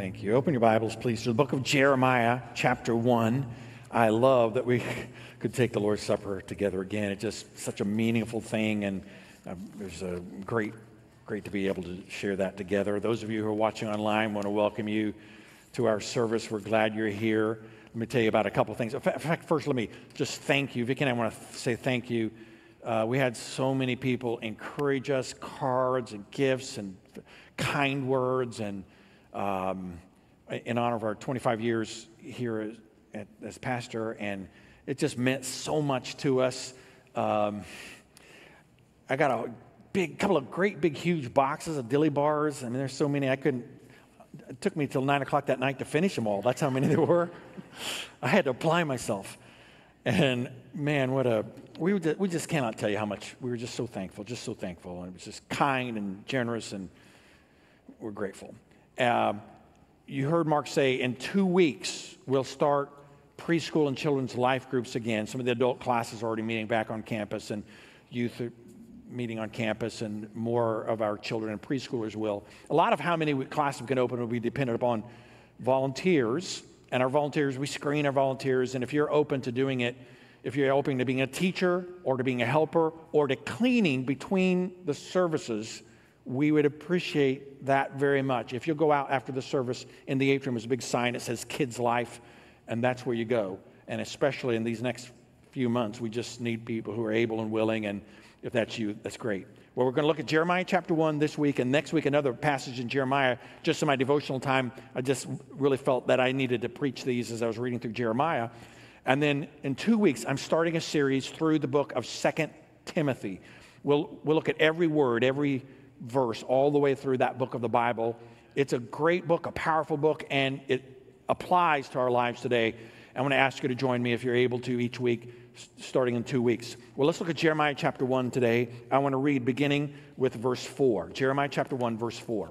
Thank you. Open your Bibles, please, to the book of Jeremiah, chapter 1. I love that we could take the Lord's Supper together again. It's just such a meaningful thing, and uh, it's a great, great to be able to share that together. Those of you who are watching online, want to welcome you to our service. We're glad you're here. Let me tell you about a couple of things. In fact, first, let me just thank you. Vicky and I want to say thank you. Uh, we had so many people encourage us, cards and gifts and kind words, and um, in honor of our 25 years here as, as, pastor, and it just meant so much to us. Um, I got a big, couple of great, big, huge boxes of dilly bars. I mean, there's so many I couldn't. It took me till nine o'clock that night to finish them all. That's how many there were. I had to apply myself. And man, what a we, we just cannot tell you how much we were just so thankful, just so thankful. And it was just kind and generous, and we're grateful. Uh, you heard Mark say in two weeks we'll start preschool and children's life groups again. Some of the adult classes are already meeting back on campus, and youth are meeting on campus, and more of our children and preschoolers will. A lot of how many classes we can open will be dependent upon volunteers. And our volunteers, we screen our volunteers, and if you're open to doing it, if you're open to being a teacher or to being a helper or to cleaning between the services, we would appreciate that very much. If you'll go out after the service in the atrium, there's a big sign that says Kids Life, and that's where you go. And especially in these next few months, we just need people who are able and willing, and if that's you, that's great. Well, we're going to look at Jeremiah chapter 1 this week, and next week another passage in Jeremiah. Just in my devotional time, I just really felt that I needed to preach these as I was reading through Jeremiah. And then in two weeks, I'm starting a series through the book of Second Timothy. We'll, we'll look at every word, every verse all the way through that book of the Bible. It's a great book, a powerful book, and it applies to our lives today. I want to ask you to join me if you're able to each week, starting in two weeks. Well, let's look at Jeremiah chapter 1 today. I want to read beginning with verse 4. Jeremiah chapter 1, verse 4.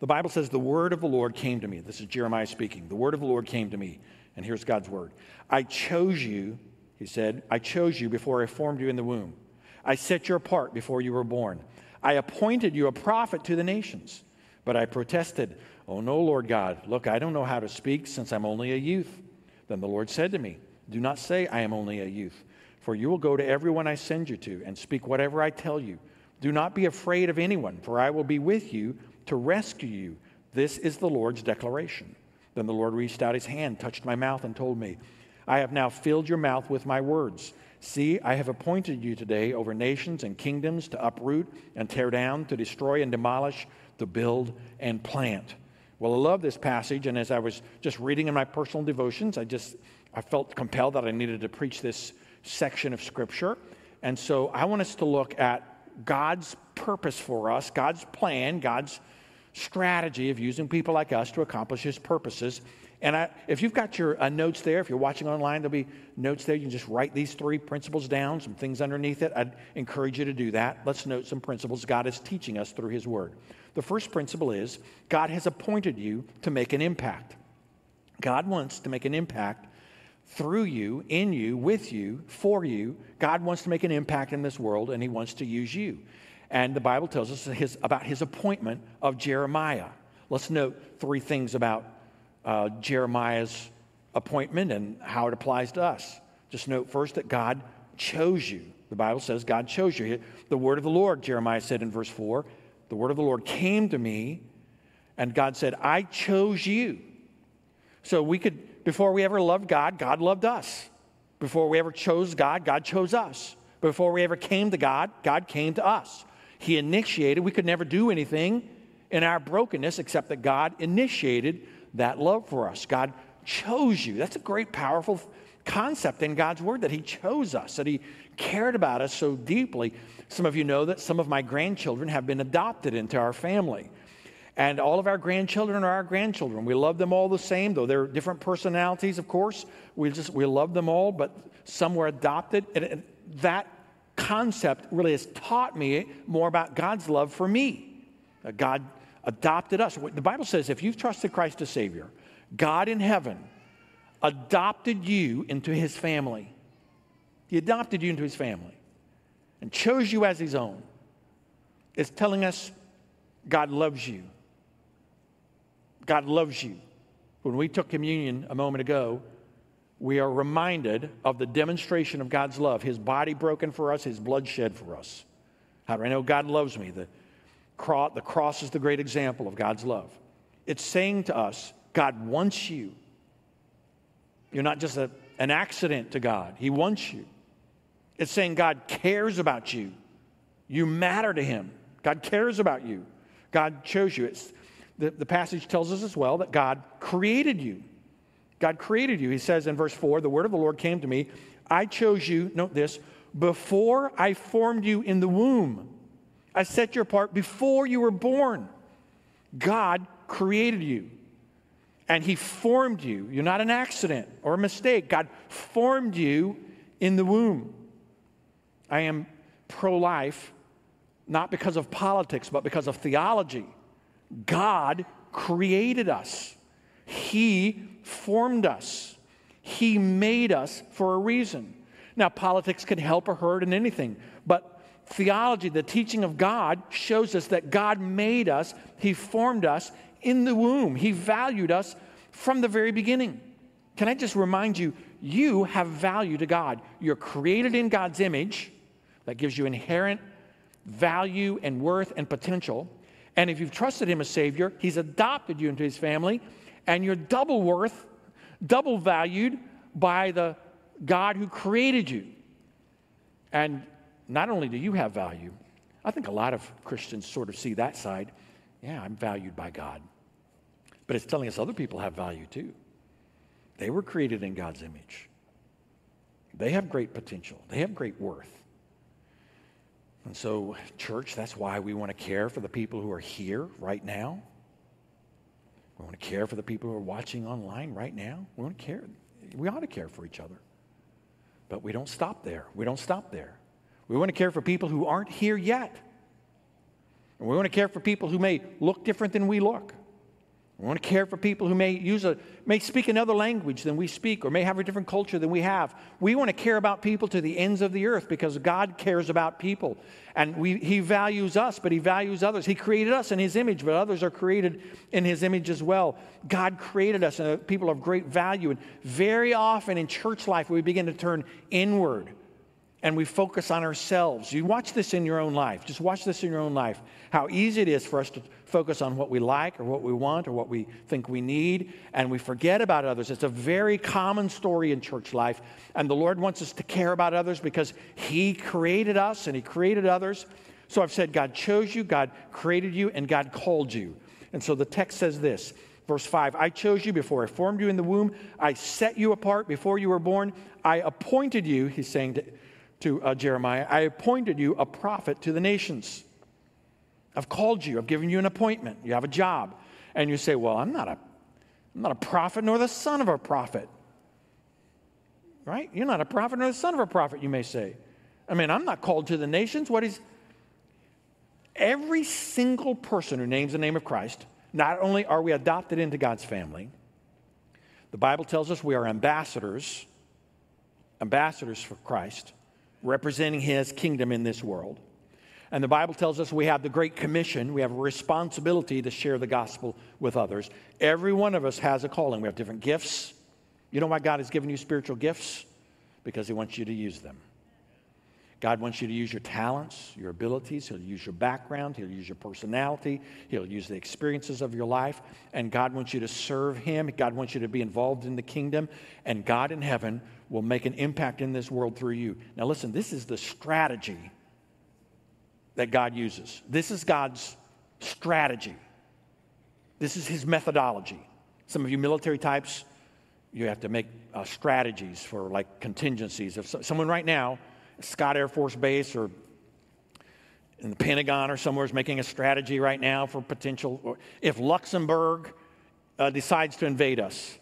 The Bible says, The word of the Lord came to me. This is Jeremiah speaking. The word of the Lord came to me. And here's God's word I chose you, he said, I chose you before I formed you in the womb. I set you apart before you were born. I appointed you a prophet to the nations. But I protested, Oh, no, Lord God, look, I don't know how to speak since I'm only a youth. Then the Lord said to me, Do not say, I am only a youth, for you will go to everyone I send you to and speak whatever I tell you. Do not be afraid of anyone, for I will be with you to rescue you. This is the Lord's declaration. Then the Lord reached out his hand, touched my mouth, and told me, I have now filled your mouth with my words. See, I have appointed you today over nations and kingdoms to uproot and tear down, to destroy and demolish, to build and plant. Well, I love this passage, and as I was just reading in my personal devotions, I just I felt compelled that I needed to preach this section of scripture. And so I want us to look at God's purpose for us, God's plan, God's strategy of using people like us to accomplish his purposes. And I, if you've got your uh, notes there, if you're watching online, there'll be notes there. You can just write these three principles down, some things underneath it. I'd encourage you to do that. Let's note some principles God is teaching us through His Word. The first principle is God has appointed you to make an impact. God wants to make an impact through you, in you, with you, for you. God wants to make an impact in this world, and He wants to use you. And the Bible tells us his, about His appointment of Jeremiah. Let's note three things about uh, Jeremiah's appointment and how it applies to us. Just note first that God chose you. The Bible says God chose you. The word of the Lord, Jeremiah said in verse 4, the word of the Lord came to me, and God said, I chose you. So we could, before we ever loved God, God loved us. Before we ever chose God, God chose us. Before we ever came to God, God came to us. He initiated, we could never do anything in our brokenness except that God initiated that love for us. God chose you. That's a great, powerful concept in God's word that He chose us, that He cared about us so deeply. Some of you know that some of my grandchildren have been adopted into our family. And all of our grandchildren are our grandchildren. We love them all the same, though they're different personalities, of course. We just we love them all, but some were adopted. And that concept really has taught me more about God's love for me. God adopted us. The Bible says if you've trusted Christ as Savior, God in heaven adopted you into his family. He adopted you into his family and chose you as his own. It's telling us God loves you. God loves you. When we took communion a moment ago, we are reminded of the demonstration of God's love His body broken for us, His blood shed for us. How do I know God loves me? The the cross is the great example of God's love. It's saying to us, God wants you. You're not just a, an accident to God, He wants you. It's saying God cares about you. You matter to Him. God cares about you. God chose you. It's, the, the passage tells us as well that God created you. God created you. He says in verse 4 the word of the Lord came to me. I chose you, note this, before I formed you in the womb. I set you apart before you were born. God created you and He formed you. You're not an accident or a mistake. God formed you in the womb. I am pro life not because of politics, but because of theology. God created us, He formed us, He made us for a reason. Now, politics can help or hurt in anything, but theology, the teaching of God, shows us that God made us, He formed us in the womb, He valued us from the very beginning. Can I just remind you, you have value to God. You're created in God's image, that gives you inherent value and worth and potential. And if you've trusted Him as Savior, He's adopted you into His family, and you're double worth, double valued by the God who created you. And not only do you have value, I think a lot of Christians sort of see that side. Yeah, I'm valued by God. But it's telling us other people have value too. They were created in God's image, they have great potential, they have great worth. And so, church, that's why we want to care for the people who are here right now. We want to care for the people who are watching online right now. We want to care. We ought to care for each other. But we don't stop there. We don't stop there. We want to care for people who aren't here yet. And we want to care for people who may look different than we look. We want to care for people who may use a may speak another language than we speak or may have a different culture than we have. We want to care about people to the ends of the earth because God cares about people. And we, he values us, but he values others. He created us in his image, but others are created in his image as well. God created us and people of great value. And very often in church life, we begin to turn inward and we focus on ourselves. You watch this in your own life. Just watch this in your own life. How easy it is for us to focus on what we like or what we want or what we think we need, and we forget about others. It's a very common story in church life, and the Lord wants us to care about others because He created us and He created others. So I've said God chose you, God created you, and God called you. And so the text says this. Verse 5 I chose you before I formed you in the womb. I set you apart before you were born. I appointed you, he's saying to, to uh, Jeremiah, I appointed you a prophet to the nations. I've called you, I've given you an appointment, you have a job. And you say, Well, I'm not a, I'm not a prophet nor the son of a prophet. Right? You're not a prophet nor the son of a prophet, you may say. I mean, I'm not called to the nations. What is every single person who names the name of Christ, not only are we adopted into God's family, the Bible tells us we are ambassadors, ambassadors for Christ representing his kingdom in this world. And the Bible tells us we have the Great Commission. We have a responsibility to share the gospel with others. Every one of us has a calling. We have different gifts. You know why God has given you spiritual gifts? Because He wants you to use them. God wants you to use your talents, your abilities. He'll use your background. He'll use your personality. He'll use the experiences of your life. And God wants you to serve Him. God wants you to be involved in the kingdom. And God in heaven will make an impact in this world through you. Now, listen, this is the strategy that God uses. This is God's strategy. This is His methodology. Some of you military types, you have to make uh, strategies for like contingencies. If so, someone right now, Scott Air Force Base or in the Pentagon or somewhere is making a strategy right now for potential. If Luxembourg uh, decides to invade us,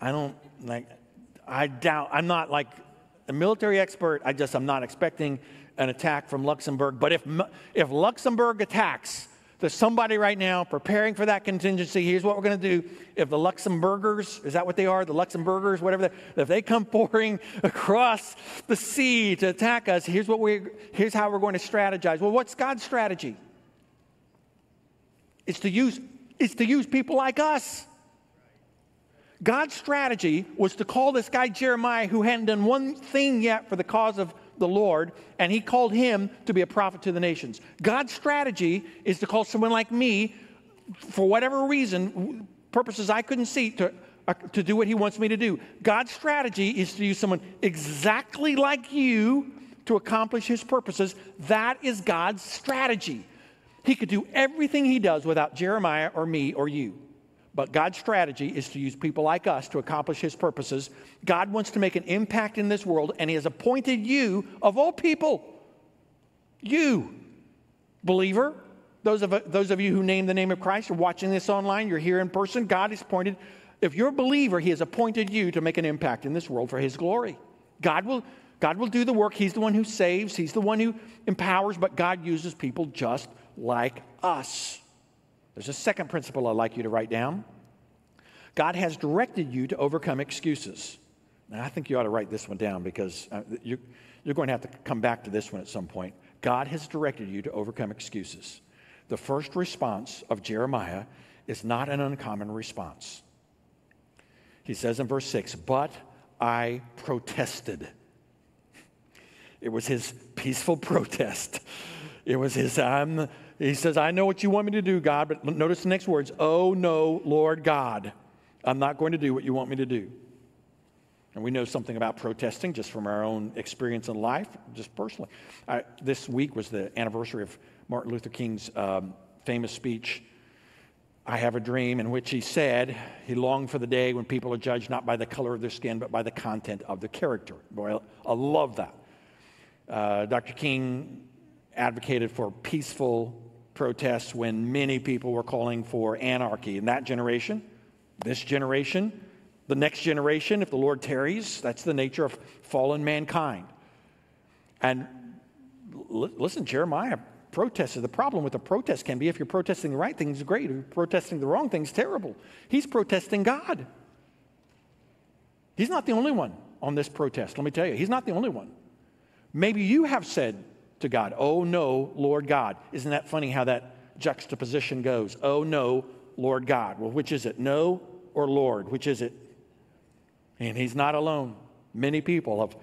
I don't like. I doubt. I'm not like a military expert. I just I'm not expecting an attack from Luxembourg. But if if Luxembourg attacks, there's somebody right now preparing for that contingency. Here's what we're going to do. If the Luxembourgers, is that what they are? The Luxembourgers, whatever, if they come pouring across the sea to attack us, here's, what we, here's how we're going to strategize. Well, what's God's strategy? It's to use is to use people like us. God's strategy was to call this guy Jeremiah, who hadn't done one thing yet for the cause of the Lord, and he called him to be a prophet to the nations. God's strategy is to call someone like me, for whatever reason, purposes I couldn't see, to, uh, to do what he wants me to do. God's strategy is to use someone exactly like you to accomplish his purposes. That is God's strategy. He could do everything he does without Jeremiah or me or you. But God's strategy is to use people like us to accomplish his purposes. God wants to make an impact in this world, and he has appointed you, of all people, you, believer, those of, those of you who name the name of Christ are watching this online, you're here in person, God has appointed, if you're a believer, he has appointed you to make an impact in this world for his glory. God will, God will do the work. He's the one who saves, he's the one who empowers, but God uses people just like us. There's a second principle I'd like you to write down. God has directed you to overcome excuses. Now, I think you ought to write this one down because uh, you, you're going to have to come back to this one at some point. God has directed you to overcome excuses. The first response of Jeremiah is not an uncommon response. He says in verse 6, But I protested. It was his peaceful protest. It was his, I'm, he says, I know what you want me to do, God, but notice the next words Oh, no, Lord God, I'm not going to do what you want me to do. And we know something about protesting just from our own experience in life, just personally. I, this week was the anniversary of Martin Luther King's um, famous speech, I Have a Dream, in which he said he longed for the day when people are judged not by the color of their skin, but by the content of their character. Boy, I, love that. Uh, Dr. King advocated for peaceful protests when many people were calling for anarchy. In that generation, this generation, the next generation, if the Lord tarries, that's the nature of fallen mankind. And l- listen, Jeremiah protested. The problem with a protest can be if you're protesting the right things, great. If you're protesting the wrong things, terrible. He's protesting God. He's not the only one on this protest. Let me tell you, he's not the only one. Maybe you have said to God. Oh no, Lord God. Isn't that funny how that juxtaposition goes? Oh no, Lord God. Well, which is it? No or Lord? Which is it? And he's not alone. Many people have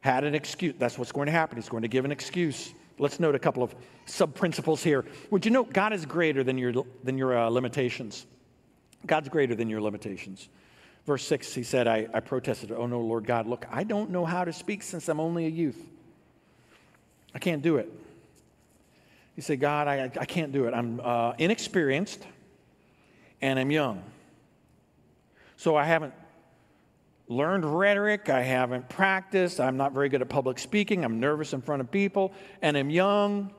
had an excuse. That's what's going to happen. He's going to give an excuse. Let's note a couple of sub principles here. Would you note God is greater than your, than your uh, limitations? God's greater than your limitations. Verse 6, he said, I, I protested, Oh no, Lord God, look, I don't know how to speak since I'm only a youth. I can't do it. You say, God, I, I can't do it. I'm uh, inexperienced and I'm young. So I haven't learned rhetoric. I haven't practiced. I'm not very good at public speaking. I'm nervous in front of people and I'm young.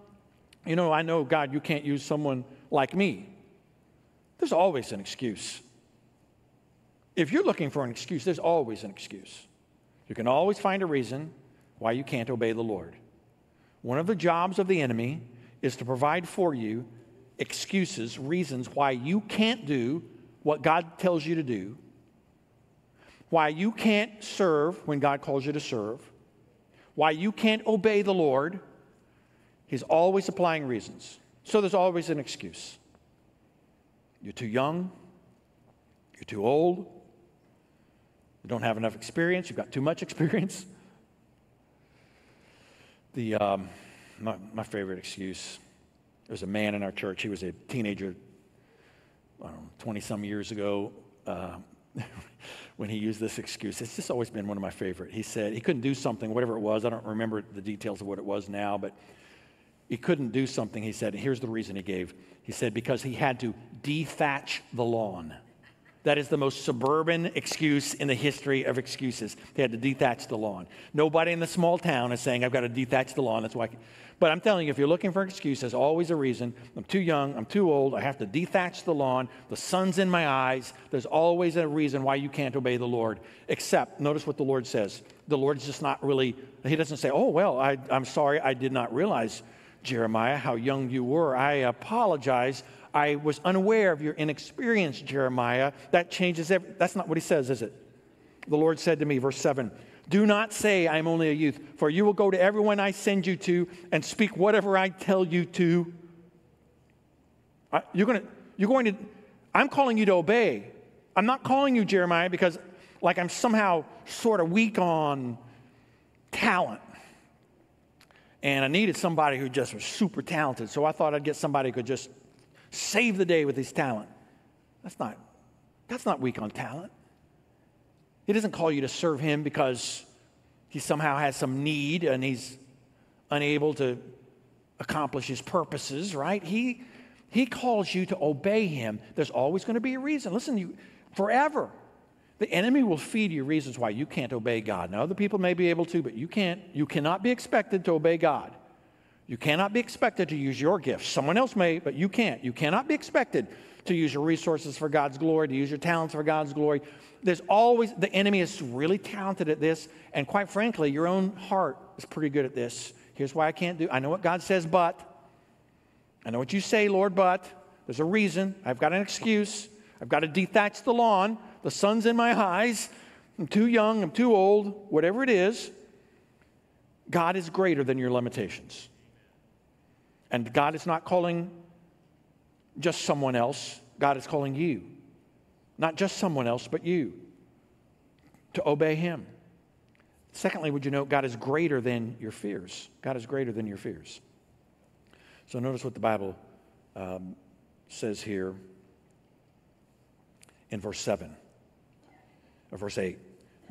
You know, I know, God, you can't use someone like me. There's always an excuse. If you're looking for an excuse, there's always an excuse. You can always find a reason why you can't obey the Lord. One of the jobs of the enemy is to provide for you excuses, reasons why you can't do what God tells you to do, why you can't serve when God calls you to serve, why you can't obey the Lord. He's always applying reasons. So there's always an excuse. You're too young, you're too old, you don't have enough experience, you've got too much experience. The, um, my, my favorite excuse there's a man in our church, he was a teenager, I don't know, 20 some years ago. Uh, when he used this excuse. It's just always been one of my favorite. He said he couldn't do something, whatever it was. I don't remember the details of what it was now, but he couldn't do something. He said, and here's the reason he gave. He said, because he had to dethatch the lawn. That is the most suburban excuse in the history of excuses. They had to dethatch the lawn. Nobody in the small town is saying, I've got to dethatch the lawn. That's why. But I'm telling you, if you're looking for an excuse, there's always a reason. I'm too young. I'm too old. I have to dethatch the lawn. The sun's in my eyes. There's always a reason why you can't obey the Lord. Except, notice what the Lord says. The Lord's just not really, He doesn't say, Oh, well, I, I'm sorry. I did not realize, Jeremiah, how young you were. I apologize. I was unaware of your inexperience, Jeremiah. That changes every, that's not what he says, is it? The Lord said to me, verse 7, do not say, I'm only a youth, for you will go to everyone I send you to and speak whatever I tell you to. You're, gonna, you're going to, I'm calling you to obey. I'm not calling you, Jeremiah, because like I'm somehow sort of weak on talent. And I needed somebody who just was super talented. So I thought I'd get somebody who could just save the day with his talent. That's not, that's not weak on talent. He doesn't call you to serve him because he somehow has some need and he's unable to accomplish his purposes, right? He, he calls you to obey him. There's always going to be a reason. Listen, you forever. The enemy will feed you reasons why you can't obey God. Now, other people may be able to, but you can't. You cannot be expected to obey God. You cannot be expected to use your gifts. Someone else may, but you can't. You cannot be expected to use your resources for God's glory, to use your talents for God's glory. There's always, the enemy is really talented at this, and quite frankly, your own heart is pretty good at this. Here's why I can't do I know what God says, but. I know what you say, Lord, but. There's a reason. I've got an excuse. I've got to dethatch the lawn. The sun's in my eyes. I'm too young. I'm too old. Whatever it is, God is greater than your limitations. And God is not calling just someone else, God is calling you. Not just someone else, but you to obey Him. Secondly, would you know God is greater than your fears? God is greater than your fears. So notice what the Bible um, says here in verse 7 or verse 8.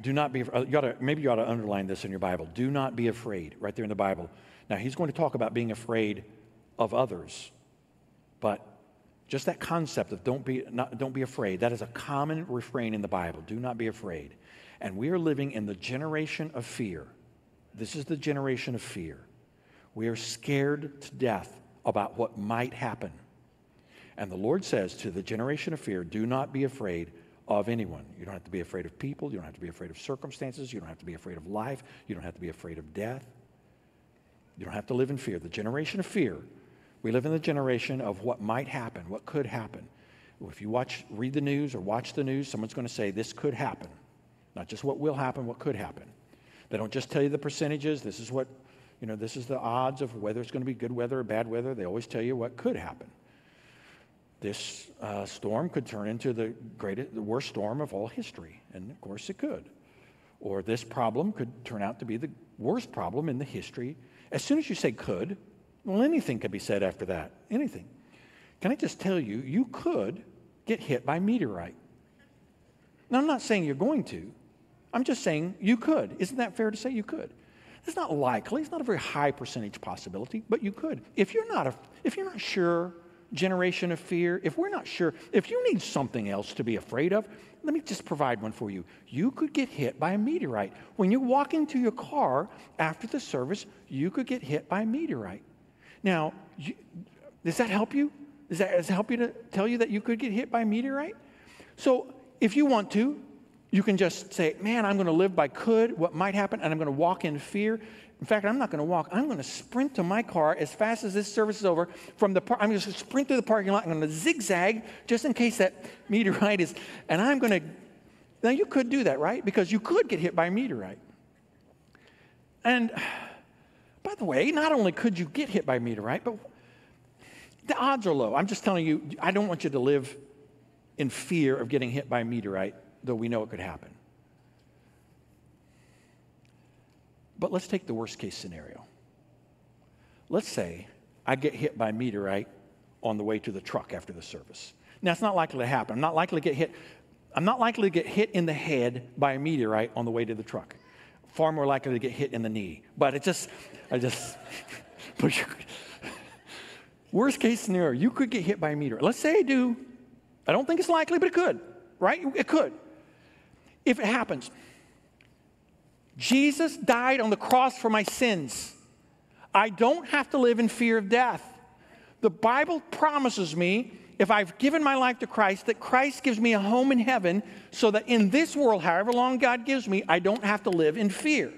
Do not be, uh, you ought to, maybe you ought to underline this in your Bible. Do not be afraid, right there in the Bible. Now, he's going to talk about being afraid of others, but just that concept of don't be, not, don't be afraid, that is a common refrain in the Bible. Do not be afraid. And we are living in the generation of fear. This is the generation of fear. We are scared to death about what might happen. And the Lord says to the generation of fear, do not be afraid of anyone. You don't have to be afraid of people. You don't have to be afraid of circumstances. You don't have to be afraid of life. You don't have to be afraid of death. You don't have to live in fear. The generation of fear we live in the generation of what might happen, what could happen. If you watch, read the news or watch the news, someone's going to say this could happen. Not just what will happen, what could happen. They don't just tell you the percentages. This is what, you know, this is the odds of whether it's going to be good weather or bad weather. They always tell you what could happen. This uh, storm could turn into the greatest, the worst storm of all history, and of course it could. Or this problem could turn out to be the worst problem in the history. As soon as you say could, well, anything could be said after that. Anything. Can I just tell you, you could get hit by a meteorite. Now, I'm not saying you're going to. I'm just saying you could. Isn't that fair to say you could? It's not likely. It's not a very high percentage possibility, but you could. If you're not a, if you're not sure, generation of fear, if we're not sure, if you need something else to be afraid of, let me just provide one for you. You could get hit by a meteorite. When you walk into your car after the service, you could get hit by a meteorite. Now, you, does that help you? Does that, does that help you to tell you that you could get hit by a meteorite? So, if you want to, you can just say, Man, I'm going to live by could, what might happen, and I'm going to walk in fear. In fact, I'm not going to walk. I'm going to sprint to my car as fast as this service is over. From the par- I'm going to sprint through the parking lot. I'm going to zigzag just in case that meteorite is. And I'm going to. Now you could do that, right? Because you could get hit by a meteorite. And by the way, not only could you get hit by a meteorite, but the odds are low. I'm just telling you, I don't want you to live in fear of getting hit by a meteorite, though we know it could happen. But let's take the worst case scenario. Let's say I get hit by a meteorite on the way to the truck after the service. Now, it's not likely to happen. I'm not likely to get hit. I'm not likely to get hit in the head by a meteorite on the way to the truck. Far more likely to get hit in the knee. But it just, I just, worst case scenario, you could get hit by a meteor. Let's say I do. I don't think it's likely, but it could, right? It could. If it happens, Jesus died on the cross for my sins. I don't have to live in fear of death. The Bible promises me if I've given my life to Christ, that Christ gives me a home in heaven so that in this world, however long God gives me, I don't have to live in fear.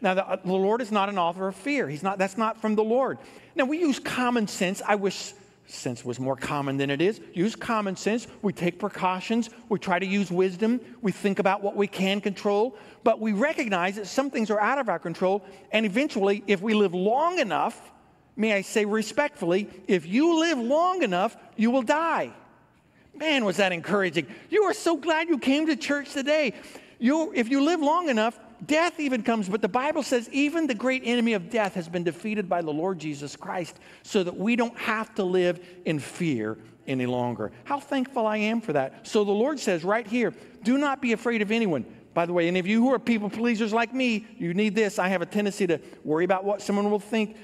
Now, the, uh, the, Lord is not an author of fear. He's not, that's not from the Lord. Now, we use common sense. I wish sense was more common than it is. Use common sense. We take precautions. We try to use wisdom. We think about what we can control. But we recognize that some things are out of our control. And eventually, if we live long enough, may I say respectfully, if you live long enough, you will die. Man, was that encouraging. You are so glad you came to church today. You, if you live long enough, death even comes, but the Bible says even the great enemy of death has been defeated by the Lord Jesus Christ so that we don't have to live in fear any longer. How thankful I am for that. So the Lord says right here, do not be afraid of anyone. By the way, any of you who are people pleasers like me, you need this. I have a tendency to worry about what someone will think.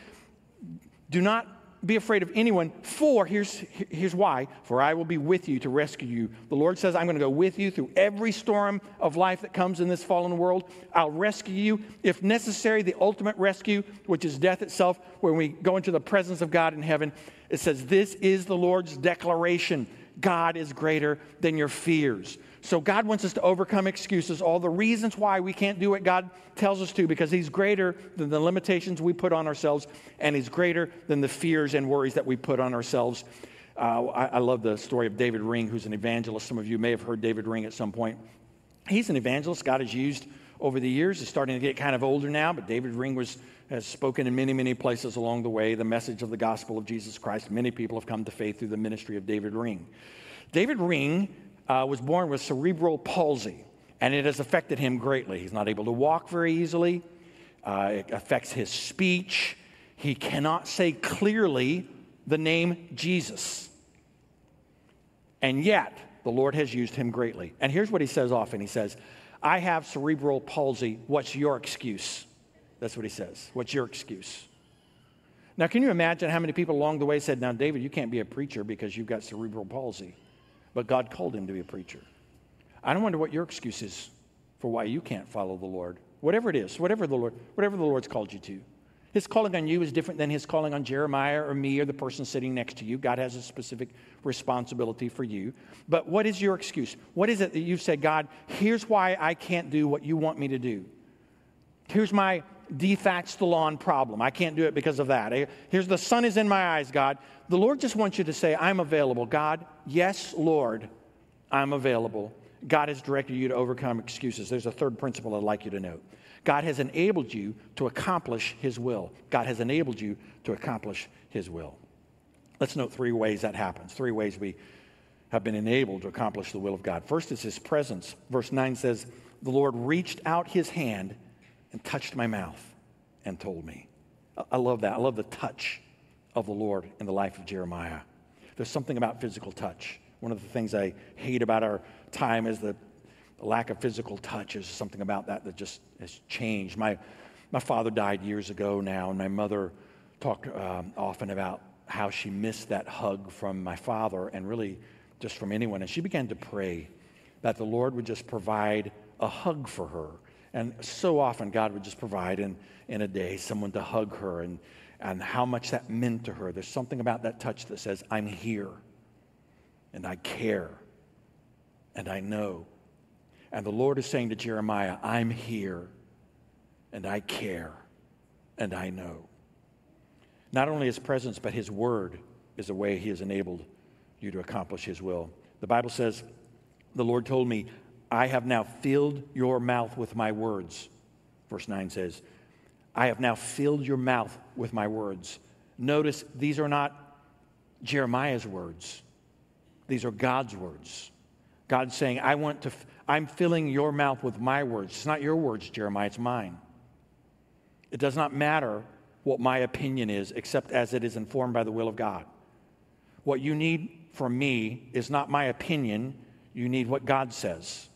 Do not be afraid of anyone, for here's, here's why for I will be with you to rescue you. The Lord says, I'm going to go with you through every storm of life that comes in this fallen world. I'll rescue you. If necessary, the ultimate rescue, which is death itself, when we go into the presence of God in heaven, it says, This is the Lord's declaration God is greater than your fears. So God wants us to overcome excuses, all the reasons why we can't do what God tells us to, because He's greater than the limitations we put on ourselves, and He's greater than the fears and worries that we put on ourselves. Uh, I, I love the story of David Ring, who's an evangelist. Some of you may have heard David Ring at some point. He's an evangelist God has used over the years. He's starting to get kind of older now, but David Ring was, has spoken in many, many places along the way the message of the gospel of Jesus Christ. Many people have come to faith through the ministry of David Ring. David Ring uh, was born with cerebral palsy, and it has affected him greatly. He's not able to walk very easily, uh, it affects his speech. He cannot say clearly the name Jesus. And yet, the Lord has used him greatly. And here's what he says often He says, I have cerebral palsy. What's your excuse? That's what he says. What's your excuse? Now, can you imagine how many people along the way said, Now, David, you can't be a preacher because you've got cerebral palsy? But God called him to be a preacher. I don't wonder what your excuse is for why you can't follow the Lord. Whatever it is, whatever the Lord, whatever the Lord's called you to. His calling on you is different than his calling on Jeremiah or me or the person sitting next to you. God has a specific responsibility for you. But what is your excuse? What is it that you've said, God, here's why I can't do what you want me to do? Here's my dethatch the lawn problem. I can't do it because of that. Here's the sun is in my eyes, God. The Lord just wants you to say, I'm available. God, yes, Lord, I'm available. God has directed you to overcome excuses. There's a third principle I'd like you to note. God has enabled you to accomplish His will. God has enabled you to accomplish His will. Let's note three ways that happens, three ways we have been enabled to accomplish the will of God. First is His presence. Verse 9 says, The Lord reached out His hand and touched my mouth and told me. I love that. I love the touch of the Lord in the life of Jeremiah. There's something about physical touch. One of the things I hate about our time is the lack of physical touch. Is something about that that just has changed. My, my father died years ago now, and my mother talked um, often about how she missed that hug from my father and really just from anyone. And she began to pray that the Lord would just provide a hug for her and so often, God would just provide in, in a day someone to hug her and, and how much that meant to her. There's something about that touch that says, I'm here and I care and I know. And the Lord is saying to Jeremiah, I'm here and I care and I know. Not only his presence, but his word is a way he has enabled you to accomplish his will. The Bible says, The Lord told me, I have now filled your mouth with my words. Verse 9 says, I have now filled your mouth with my words. Notice these are not Jeremiah's words, these are God's words. God's saying, I want to, I'm filling your mouth with my words. It's not your words, Jeremiah, it's mine. It does not matter what my opinion is, except as it is informed by the will of God. What you need from me is not my opinion, you need what God says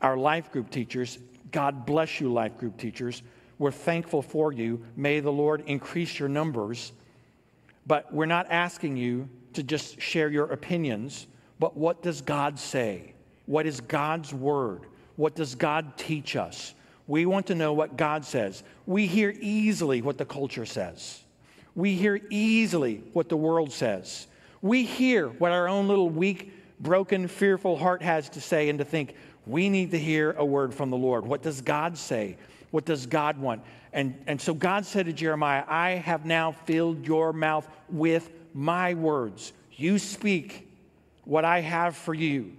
our life group teachers. God bless you, life group teachers. We're thankful for you. May the Lord increase your numbers. But we're not asking you to just share your opinions, but what does God say? What is God's word? What does God teach us? We want to know what God says. We hear easily what the culture says. We hear easily what the world says. We hear what our own little weak, broken, fearful heart has to say and to think, we need to hear a word from the Lord. What does God say? What does God want? And, and so God said to Jeremiah, I have now filled your mouth with my words. You speak what I have for you.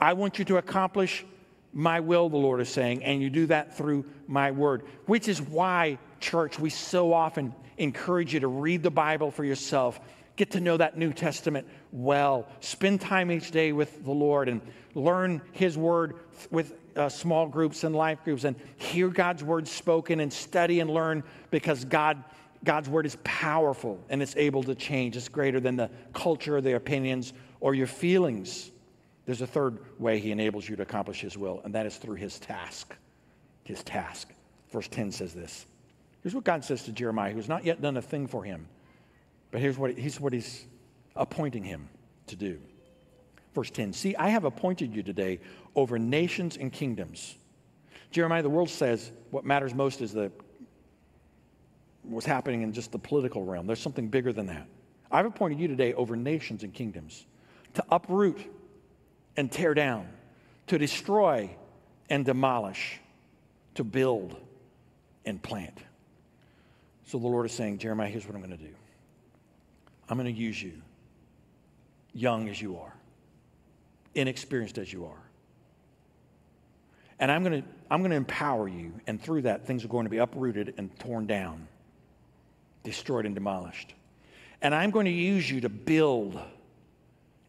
I want you to accomplish my will, the Lord is saying, and you do that through my word, which is why, church, we so often encourage you to read the Bible for yourself. Get to know that New Testament well. Spend time each day with the Lord and learn His Word with uh, small groups and life groups and hear God's Word spoken and study and learn because God, God's Word is powerful and it's able to change. It's greater than the culture, the opinions, or your feelings. There's a third way He enables you to accomplish His will, and that is through His task. His task. Verse 10 says this. Here's what God says to Jeremiah, who has not yet done a thing for him. But here's what, he's what he's appointing him to do. Verse 10 See, I have appointed you today over nations and kingdoms. Jeremiah, the world says what matters most is the, what's happening in just the political realm. There's something bigger than that. I've appointed you today over nations and kingdoms to uproot and tear down, to destroy and demolish, to build and plant. So the Lord is saying, Jeremiah, here's what I'm going to do. I'm going to use you, young as you are, inexperienced as you are. And I'm going to, I'm going to empower you, and through that, things are going to be uprooted and torn down, destroyed and demolished. And I'm going to use you to build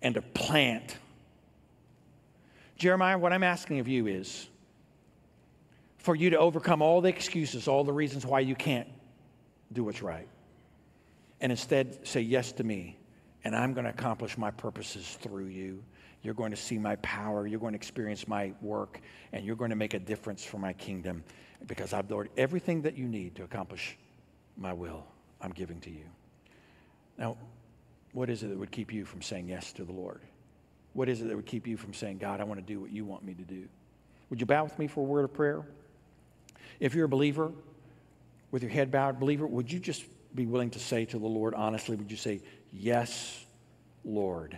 and to plant. Jeremiah, what I'm asking of you is for you to overcome all the excuses, all the reasons why you can't do what's right and instead say yes to me, and I'm going to accomplish my purposes through you. You're going to see my power. You're going to experience my work, and you're going to make a difference for my kingdom because I've done everything that you need to accomplish my will. I'm giving to you. Now, what is it that would keep you from saying yes to the Lord? What is it that would keep you from saying, God, I want to do what you want me to do? Would you bow with me for a word of prayer? If you're a believer, with your head bowed, believer, would you just be willing to say to the Lord honestly? Would you say, Yes, Lord?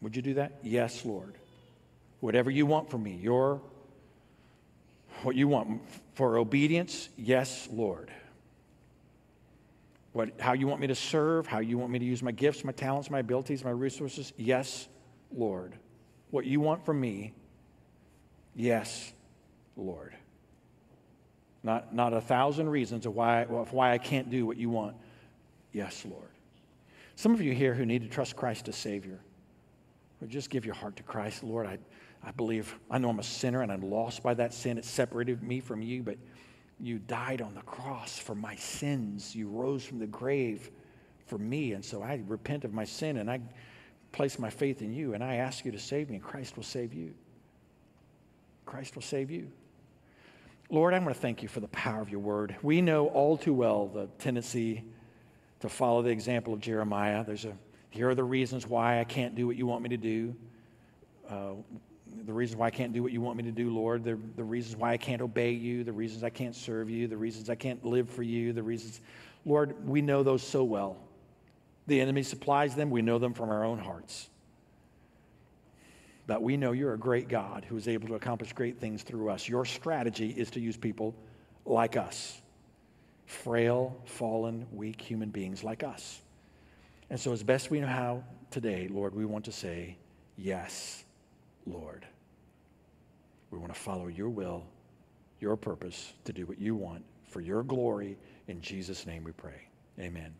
Would you do that? Yes, Lord. Whatever you want from me, your what you want for obedience, yes, Lord. What, how you want me to serve, how you want me to use my gifts, my talents, my abilities, my resources, yes, Lord. What you want from me, yes, Lord. Not, not a thousand reasons of why, of why I can't do what you want. Yes, Lord. Some of you here who need to trust Christ as Savior, would just give your heart to Christ. Lord, I, I believe, I know I'm a sinner and I'm lost by that sin. It separated me from you, but you died on the cross for my sins. You rose from the grave for me. And so I repent of my sin and I place my faith in you and I ask you to save me, and Christ will save you. Christ will save you. Lord, I want to thank you for the power of your word. We know all too well the tendency to follow the example of Jeremiah. There's a, here are the reasons why I can't do what you want me to do. Uh, the reasons why I can't do what you want me to do, Lord. The, the reasons why I can't obey you. The reasons I can't serve you. The reasons I can't live for you. The reasons, Lord, we know those so well. The enemy supplies them. We know them from our own hearts. But we know you're a great God who is able to accomplish great things through us. Your strategy is to use people like us frail, fallen, weak human beings like us. And so, as best we know how today, Lord, we want to say, Yes, Lord. We want to follow your will, your purpose to do what you want for your glory. In Jesus' name we pray. Amen.